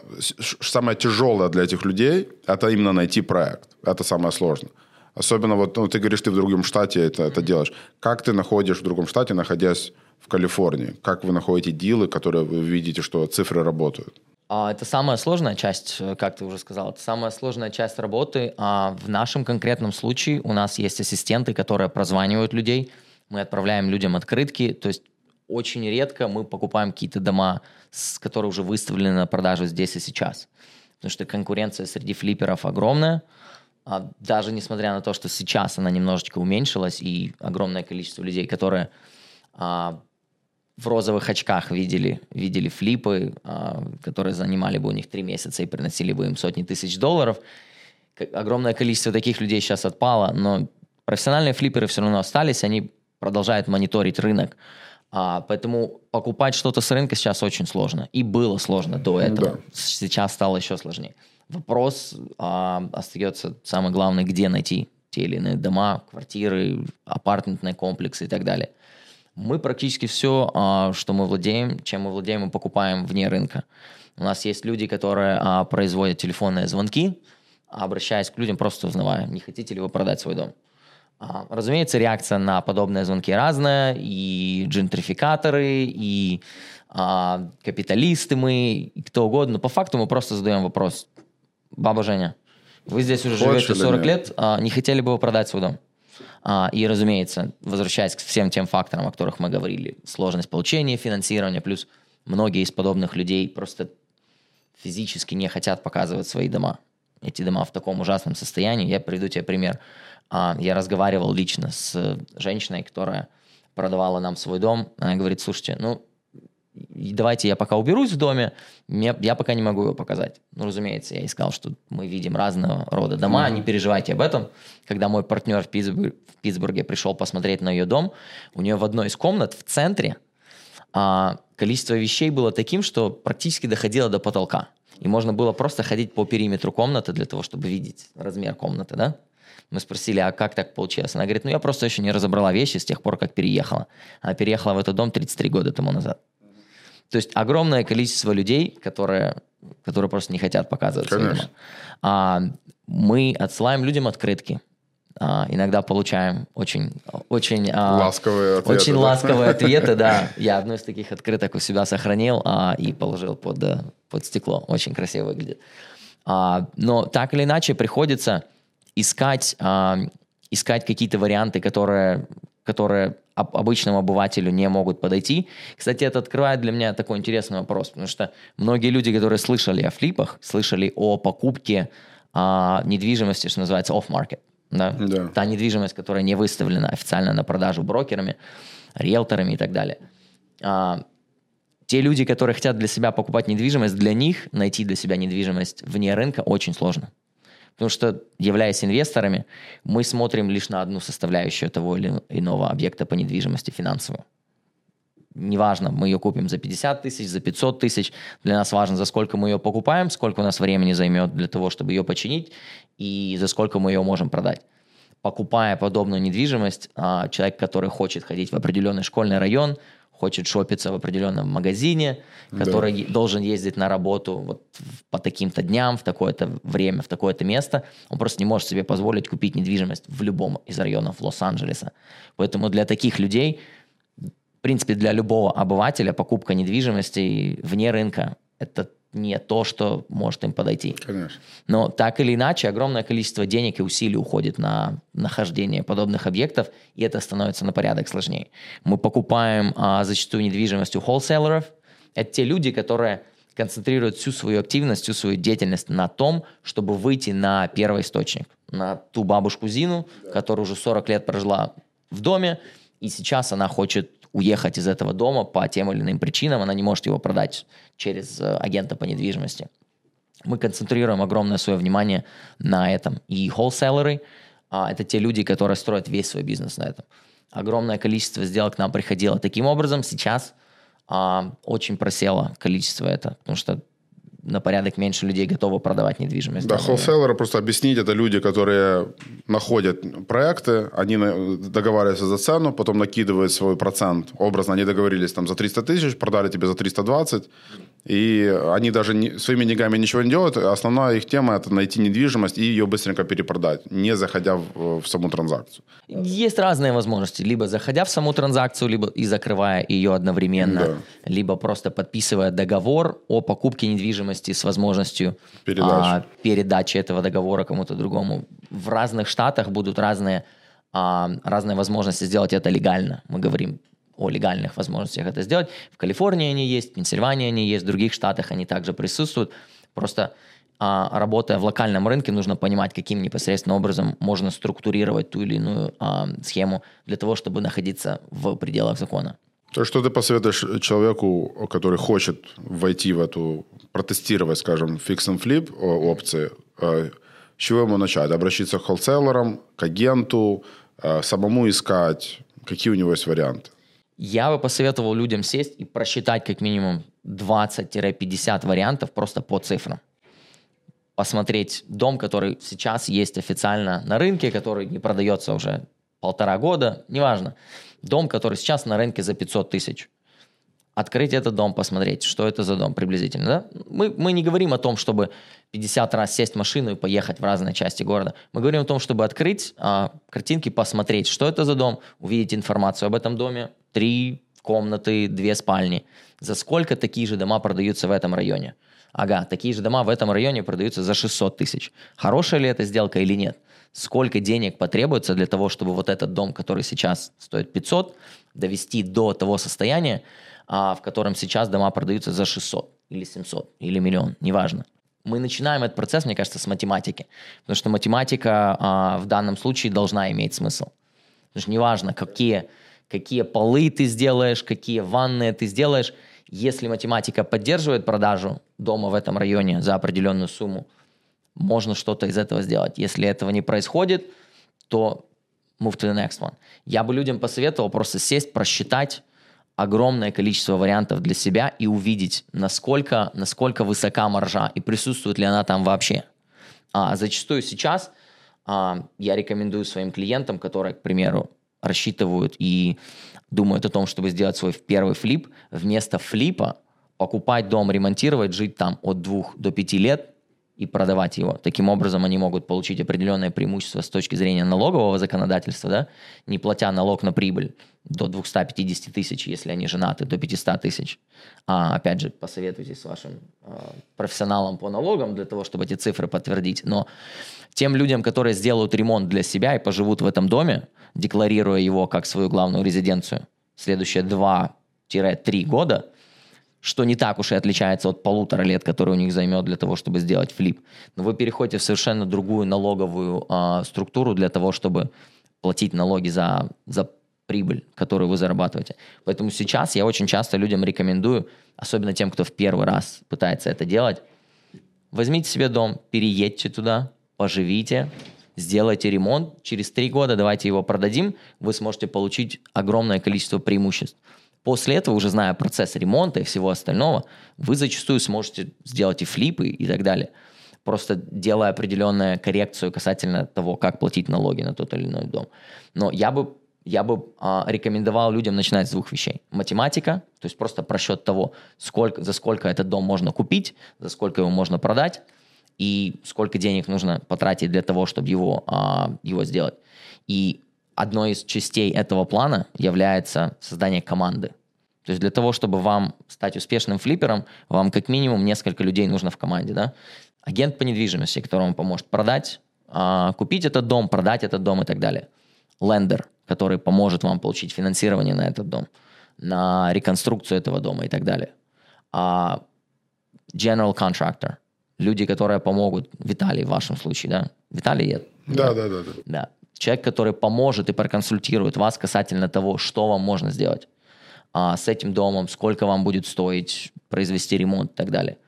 самое тяжелое для этих людей, это именно найти проект. Это самое сложное. Особенно вот, ну, ты говоришь, ты в другом штате это, это делаешь. Как ты находишь в другом штате, находясь в Калифорнии? Как вы находите дилы, которые вы видите, что цифры работают? А, это самая сложная часть, э, как ты уже сказал, это самая сложная часть работы. А в нашем конкретном случае у нас есть ассистенты, которые прозванивают людей, мы отправляем людям открытки, то есть очень редко мы покупаем какие-то дома, которые уже выставлены на продажу здесь и сейчас. Потому что конкуренция среди флиперов огромная. А даже несмотря на то, что сейчас она немножечко уменьшилась, и огромное количество людей, которые а, в розовых очках видели, видели флипы, а, которые занимали бы у них три месяца и приносили бы им сотни тысяч долларов. Огромное количество таких людей сейчас отпало, но профессиональные флиперы все равно остались, они продолжают мониторить рынок. А, поэтому покупать что-то с рынка сейчас очень сложно. И было сложно до этого. Да. Сейчас стало еще сложнее. Вопрос а, остается самый главный, где найти те или иные дома, квартиры, апартментные комплексы и так далее. Мы практически все, а, что мы владеем, чем мы владеем, мы покупаем вне рынка. У нас есть люди, которые а, производят телефонные звонки, обращаясь к людям, просто узнавая, не хотите ли вы продать свой дом. А, разумеется, реакция на подобные звонки разная, и джентрификаторы, и а, капиталисты мы, и кто угодно. Но по факту мы просто задаем вопрос. Баба Женя, вы здесь уже Больше живете 40 лет, а, не хотели бы вы продать свой дом? А, и, разумеется, возвращаясь к всем тем факторам, о которых мы говорили, сложность получения финансирования, плюс многие из подобных людей просто физически не хотят показывать свои дома. Эти дома в таком ужасном состоянии. Я приведу тебе пример. А, я разговаривал лично с женщиной, которая продавала нам свой дом. Она говорит, слушайте, ну, давайте я пока уберусь в доме, я пока не могу его показать. Ну, разумеется, я искал, что мы видим разного рода дома, mm-hmm. не переживайте об этом. Когда мой партнер в, Питтсбург, в Питтсбурге пришел посмотреть на ее дом, у нее в одной из комнат в центре а, количество вещей было таким, что практически доходило до потолка. И можно было просто ходить по периметру комнаты для того, чтобы видеть размер комнаты, да? Мы спросили, а как так получилось? Она говорит, ну я просто еще не разобрала вещи с тех пор, как переехала. Она переехала в этот дом 33 года тому назад. То есть огромное количество людей, которые, которые просто не хотят показывать Конечно. А, мы отсылаем людям открытки. А, иногда получаем очень, очень а, ласковые ответы. Очень да? ласковые ответы, да. <laughs> Я одну из таких открыток у себя сохранил а, и положил под, э, под стекло. Очень красиво выглядит. А, но так или иначе приходится искать, а, искать какие-то варианты, которые, которые обычному обывателю не могут подойти. Кстати, это открывает для меня такой интересный вопрос, потому что многие люди, которые слышали о флипах, слышали о покупке а, недвижимости, что называется off-market. Да? Да. Та недвижимость, которая не выставлена официально на продажу брокерами, риэлторами и так далее. А, те люди, которые хотят для себя покупать недвижимость, для них найти для себя недвижимость вне рынка очень сложно. Потому что, являясь инвесторами, мы смотрим лишь на одну составляющую того или иного объекта по недвижимости финансовую. Неважно, мы ее купим за 50 тысяч, за 500 тысяч. Для нас важно, за сколько мы ее покупаем, сколько у нас времени займет для того, чтобы ее починить, и за сколько мы ее можем продать. Покупая подобную недвижимость, а, человек, который хочет ходить в определенный школьный район, хочет шопиться в определенном магазине, который да. должен ездить на работу вот по таким-то дням, в такое-то время, в такое-то место, он просто не может себе позволить купить недвижимость в любом из районов Лос-Анджелеса. Поэтому для таких людей, в принципе, для любого обывателя покупка недвижимости вне рынка – это не то, что может им подойти. Конечно. Но так или иначе, огромное количество денег и усилий уходит на нахождение подобных объектов, и это становится на порядок сложнее. Мы покупаем а, зачастую недвижимость у холлселлеров. Это те люди, которые концентрируют всю свою активность, всю свою деятельность на том, чтобы выйти на первый источник, на ту бабушку Зину, да. которая уже 40 лет прожила в доме, и сейчас она хочет уехать из этого дома по тем или иным причинам, она не может его продать через э, агента по недвижимости. Мы концентрируем огромное свое внимание на этом. И холлселлеры а, – это те люди, которые строят весь свой бизнес на этом. Огромное количество сделок к нам приходило таким образом. Сейчас а, очень просело количество это, потому что на порядок меньше людей готовы продавать недвижимость. Да, холлселлеры, просто объяснить, это люди, которые находят проекты, они договариваются за цену, потом накидывают свой процент. Образно они договорились там за 300 тысяч, продали тебе за 320, и они даже не, своими деньгами ничего не делают. Основная их тема – это найти недвижимость и ее быстренько перепродать, не заходя в, в саму транзакцию. Есть разные возможности. Либо заходя в саму транзакцию, либо и закрывая ее одновременно, да. либо просто подписывая договор о покупке недвижимости с возможностью а, передачи этого договора кому-то другому. В разных штатах будут разные, а, разные возможности сделать это легально. Мы говорим о легальных возможностях это сделать. В Калифорнии они есть, в Пенсильвании они есть, в других штатах они также присутствуют. Просто а, работая в локальном рынке, нужно понимать, каким непосредственно образом можно структурировать ту или иную а, схему для того, чтобы находиться в пределах закона. То, что ты посоветуешь человеку, который хочет войти в эту, протестировать, скажем, fix and flip опции, а, с чего ему начать? Обращаться к холлселлерам, к агенту, а, самому искать? Какие у него есть варианты? Я бы посоветовал людям сесть и просчитать как минимум 20-50 вариантов просто по цифрам. Посмотреть дом, который сейчас есть официально на рынке, который не продается уже полтора года, неважно. Дом, который сейчас на рынке за 500 тысяч открыть этот дом, посмотреть, что это за дом приблизительно. Да? Мы, мы не говорим о том, чтобы 50 раз сесть в машину и поехать в разные части города. Мы говорим о том, чтобы открыть а, картинки, посмотреть, что это за дом, увидеть информацию об этом доме. Три комнаты, две спальни. За сколько такие же дома продаются в этом районе? Ага, такие же дома в этом районе продаются за 600 тысяч. Хорошая ли эта сделка или нет? Сколько денег потребуется для того, чтобы вот этот дом, который сейчас стоит 500, довести до того состояния, а, в котором сейчас дома продаются за 600 или 700 или миллион, неважно. Мы начинаем этот процесс, мне кажется, с математики, потому что математика а, в данном случае должна иметь смысл. Потому что неважно, какие, какие полы ты сделаешь, какие ванны ты сделаешь, если математика поддерживает продажу дома в этом районе за определенную сумму, можно что-то из этого сделать. Если этого не происходит, то move to the next one. Я бы людям посоветовал просто сесть, просчитать, огромное количество вариантов для себя и увидеть, насколько, насколько высока маржа и присутствует ли она там вообще. А зачастую сейчас а, я рекомендую своим клиентам, которые, к примеру, рассчитывают и думают о том, чтобы сделать свой первый флип, вместо флипа покупать дом, ремонтировать, жить там от двух до пяти лет и продавать его. Таким образом, они могут получить определенное преимущество с точки зрения налогового законодательства, да, не платя налог на прибыль до 250 тысяч, если они женаты, до 500 тысяч. А, опять же, посоветуйтесь с вашим э, профессионалом по налогам для того, чтобы эти цифры подтвердить. Но тем людям, которые сделают ремонт для себя и поживут в этом доме, декларируя его как свою главную резиденцию, следующие 2-3 года – что не так уж и отличается от полутора лет, которые у них займет для того, чтобы сделать флип. Но вы переходите в совершенно другую налоговую э, структуру для того, чтобы платить налоги за, за прибыль, которую вы зарабатываете. Поэтому сейчас я очень часто людям рекомендую, особенно тем, кто в первый раз пытается это делать, возьмите себе дом, переедьте туда, поживите, сделайте ремонт, через три года давайте его продадим, вы сможете получить огромное количество преимуществ. После этого, уже зная процесс ремонта и всего остального, вы зачастую сможете сделать и флипы и так далее. Просто делая определенную коррекцию касательно того, как платить налоги на тот или иной дом. Но я бы я бы а, рекомендовал людям начинать с двух вещей. Математика, то есть просто просчет того, сколько, за сколько этот дом можно купить, за сколько его можно продать, и сколько денег нужно потратить для того, чтобы его, а, его сделать. И одной из частей этого плана является создание команды. То есть для того, чтобы вам стать успешным флипером, вам как минимум несколько людей нужно в команде. Да? Агент по недвижимости, который вам поможет продать, а, купить этот дом, продать этот дом и так далее. Лендер, который поможет вам получить финансирование на этот дом, на реконструкцию этого дома и так далее. А general contractor, люди, которые помогут, Виталий в вашем случае, да? Виталий? Я, да, да, да, да. да. Человек, который поможет и проконсультирует вас касательно того, что вам можно сделать а, с этим домом, сколько вам будет стоить произвести ремонт и так далее.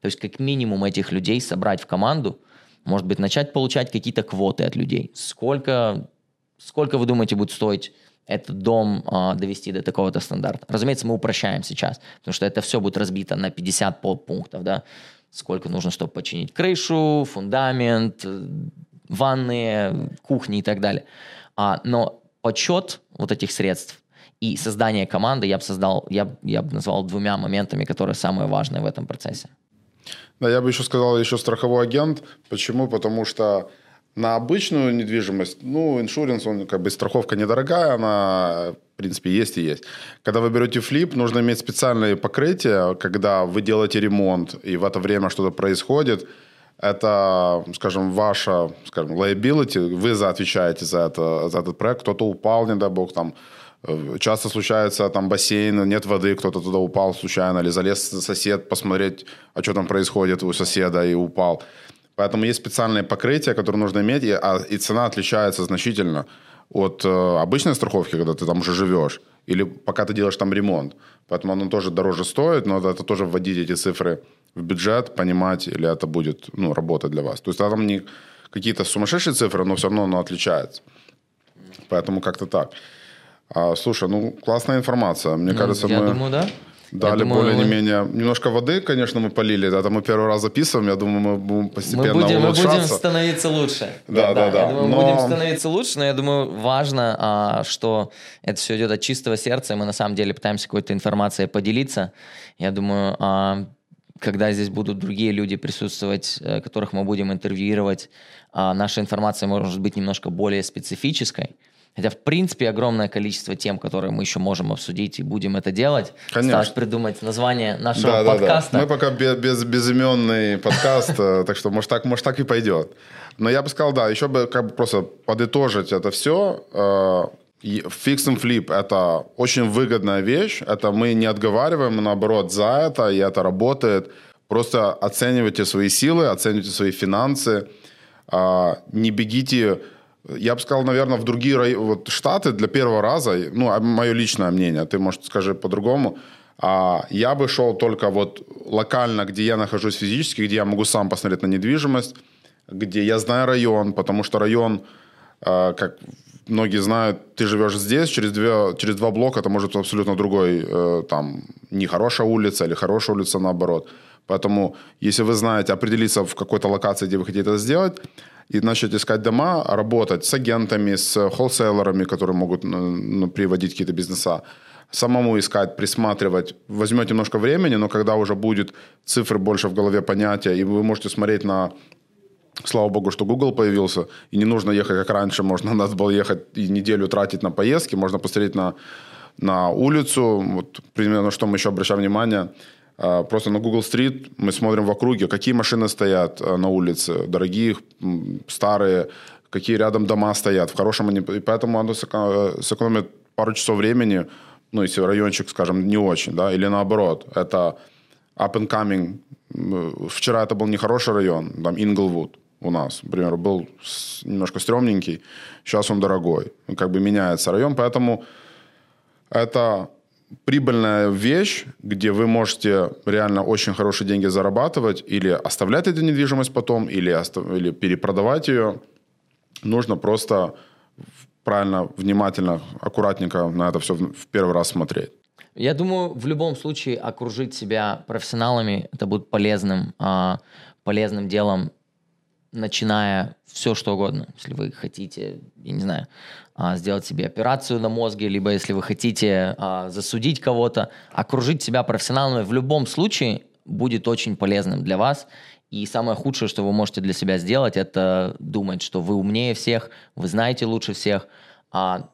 То есть как минимум этих людей собрать в команду, может быть, начать получать какие-то квоты от людей. Сколько, сколько вы думаете, будет стоить этот дом а, довести до такого-то стандарта? Разумеется, мы упрощаем сейчас, потому что это все будет разбито на 50 подпунктов, да, сколько нужно, чтобы починить крышу, фундамент, ванны, кухни и так далее. А, но подсчет вот этих средств и создание команды я бы создал, я, я бы назвал двумя моментами, которые самые важные в этом процессе. Да, я бы еще сказал, еще страховой агент. Почему? Потому что на обычную недвижимость, ну, иншуренс, он как бы страховка недорогая, она, в принципе, есть и есть. Когда вы берете флип, нужно иметь специальные покрытия, когда вы делаете ремонт, и в это время что-то происходит, это, скажем, ваша, скажем, liability, вы отвечаете за, это, за этот проект, кто-то упал, не дай бог, там, э, Часто случается, там бассейн, нет воды, кто-то туда упал случайно, или залез сосед посмотреть, а что там происходит у соседа и упал. Поэтому есть специальные покрытия, которые нужно иметь, и, а, и цена отличается значительно от э, обычной страховки, когда ты там уже живешь, или пока ты делаешь там ремонт. Поэтому оно тоже дороже стоит, но это тоже вводить эти цифры в бюджет, понимать, или это будет ну, работать для вас. То есть там не какие-то сумасшедшие цифры, но все равно оно отличается. Поэтому как-то так. А, слушай, ну классная информация. Мне Ну, кажется, я мы думаю, да. Дали думаю, более не мы-. Немножко воды, конечно, мы полили. Это мы первый раз записываем. Я думаю, мы будем Мы постепенно будем, мы будем улучшаться. становиться лучше. Да, да, да. Я думаю, мы Но- будем становиться лучше, но я думаю, важно, а, что это все идет от чистого сердца, и мы на самом деле пытаемся какой-то информацией поделиться. Я думаю, а, когда здесь будут другие люди присутствовать, э, которых мы будем интервьюировать, а, наша информация может быть немножко более специфической. Хотя, в принципе, огромное количество тем, которые мы еще можем обсудить и будем это делать. Конечно. Осталось придумать название нашего Да, да, да. подкаста. Мы пока без, без, безименный подкаст, э, так что может так, может так и пойдет. Но я бы сказал, да, еще бы как бы просто подытожить это все. Fix and flip – это очень выгодная вещь. Это мы не отговариваем, мы наоборот за это, и это работает. Просто оценивайте свои силы, оценивайте свои финансы. А, Не бегите я бы сказал, наверное, в другие рай- вот штаты для первого раза, ну, мое личное мнение, ты, может, скажи по-другому, а, я бы шел только вот локально, где я нахожусь физически, где я могу сам посмотреть на недвижимость, где я знаю район, потому что район, а, как многие знают, ты живешь здесь, через, две, через два блока это может абсолютно другой, э, там, нехорошая улица или хорошая улица наоборот. Поэтому, если вы знаете, определиться в какой-то локации, где вы хотите это сделать, и начать искать дома, работать с агентами, с холлселлерами, которые могут ну, приводить какие-то бизнеса, самому искать, присматривать. Возьмет немножко времени, но когда уже будет цифры больше в голове понятия, и вы можете смотреть на Слава богу, что Google появился, и не нужно ехать, как раньше, можно <laughs> надо было ехать и неделю тратить на поездки, можно посмотреть на, на улицу, вот примерно, что мы еще обращаем внимание, просто на Google Street мы смотрим в округе, какие машины стоят а, на улице, дорогие, старые, какие рядом дома стоят, в хорошем они, и поэтому оно сэко- сэкономит пару часов времени, ну, если райончик, скажем, не очень, да, или наоборот, это up and coming. М, Вчера это был нехороший район, там Инглвуд у нас, например, был немножко стрёмненький, сейчас он дорогой. Как бы меняется район, поэтому это прибыльная вещь, где вы можете реально очень хорошие деньги зарабатывать или оставлять эту недвижимость потом, или, оста- или перепродавать ее. Нужно просто правильно, внимательно, аккуратненько на это все в первый раз смотреть. Я думаю, в любом случае окружить себя профессионалами это будет полезным, а, полезным делом, начиная все что угодно. Если вы хотите, я не знаю, сделать себе операцию на мозге, либо если вы хотите а, засудить кого-то, окружить себя профессионалами в любом случае будет очень полезным для вас. И самое худшее, что вы можете для себя сделать, это думать, что вы умнее всех, вы знаете лучше всех. А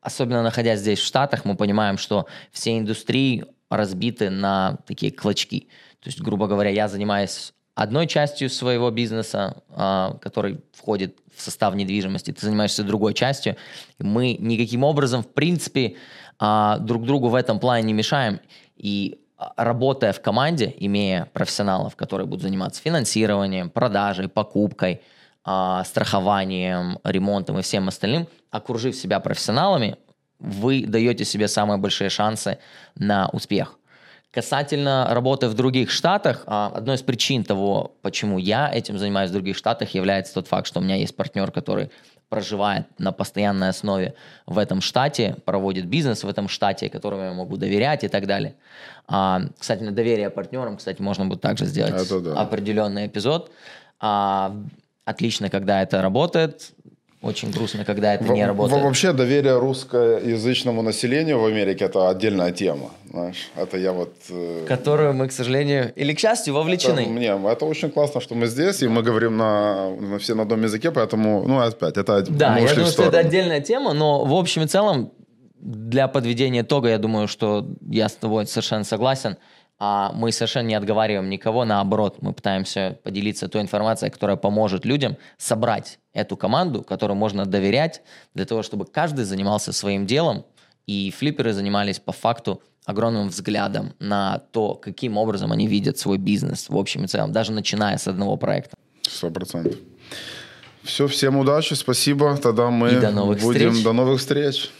особенно находясь здесь в Штатах, мы понимаем, что все индустрии разбиты на такие клочки. То есть, грубо говоря, я занимаюсь одной частью своего бизнеса, а, который входит в состав недвижимости, ты занимаешься другой частью. Мы никаким образом, в принципе, а, друг другу в этом плане не мешаем. И а, работая в команде, имея профессионалов, которые будут заниматься финансированием, продажей, покупкой, страхованием, ремонтом и всем остальным, окружив себя профессионалами, вы даете себе самые большие шансы на успех. Касательно работы в других штатах, а, одной из причин того, почему я этим занимаюсь в других штатах, является тот факт, что у меня есть партнер, который проживает на постоянной основе в этом штате, проводит бизнес в этом штате, которому я могу доверять и так далее. А, кстати, на доверие партнерам, кстати, можно будет также сделать Это да. определенный эпизод. А, отлично, когда это работает. Очень грустно, когда это не работает. Вообще доверие русскоязычному населению в Америке это отдельная тема, знаешь. Это я вот... Э... Которую мы, к сожалению, или к счастью, вовлечены. Это, не, это очень классно, что мы здесь, и мы говорим на, на все на одном языке, поэтому, ну, опять, это Да, я думаю, что это отдельная тема, но в общем и целом, для подведения итога, я думаю, что я с тобой совершенно согласен – а мы совершенно не отговариваем никого, наоборот, мы пытаемся поделиться той информацией, которая поможет людям собрать эту команду, которой можно доверять, для того, чтобы каждый занимался своим делом, и флипперы занимались по факту огромным взглядом на то, каким образом они видят свой бизнес в общем и целом, даже начиная с одного проекта. Сто процентов. Все, всем удачи, спасибо. Тогда мы и до новых будем встреч. до новых встреч.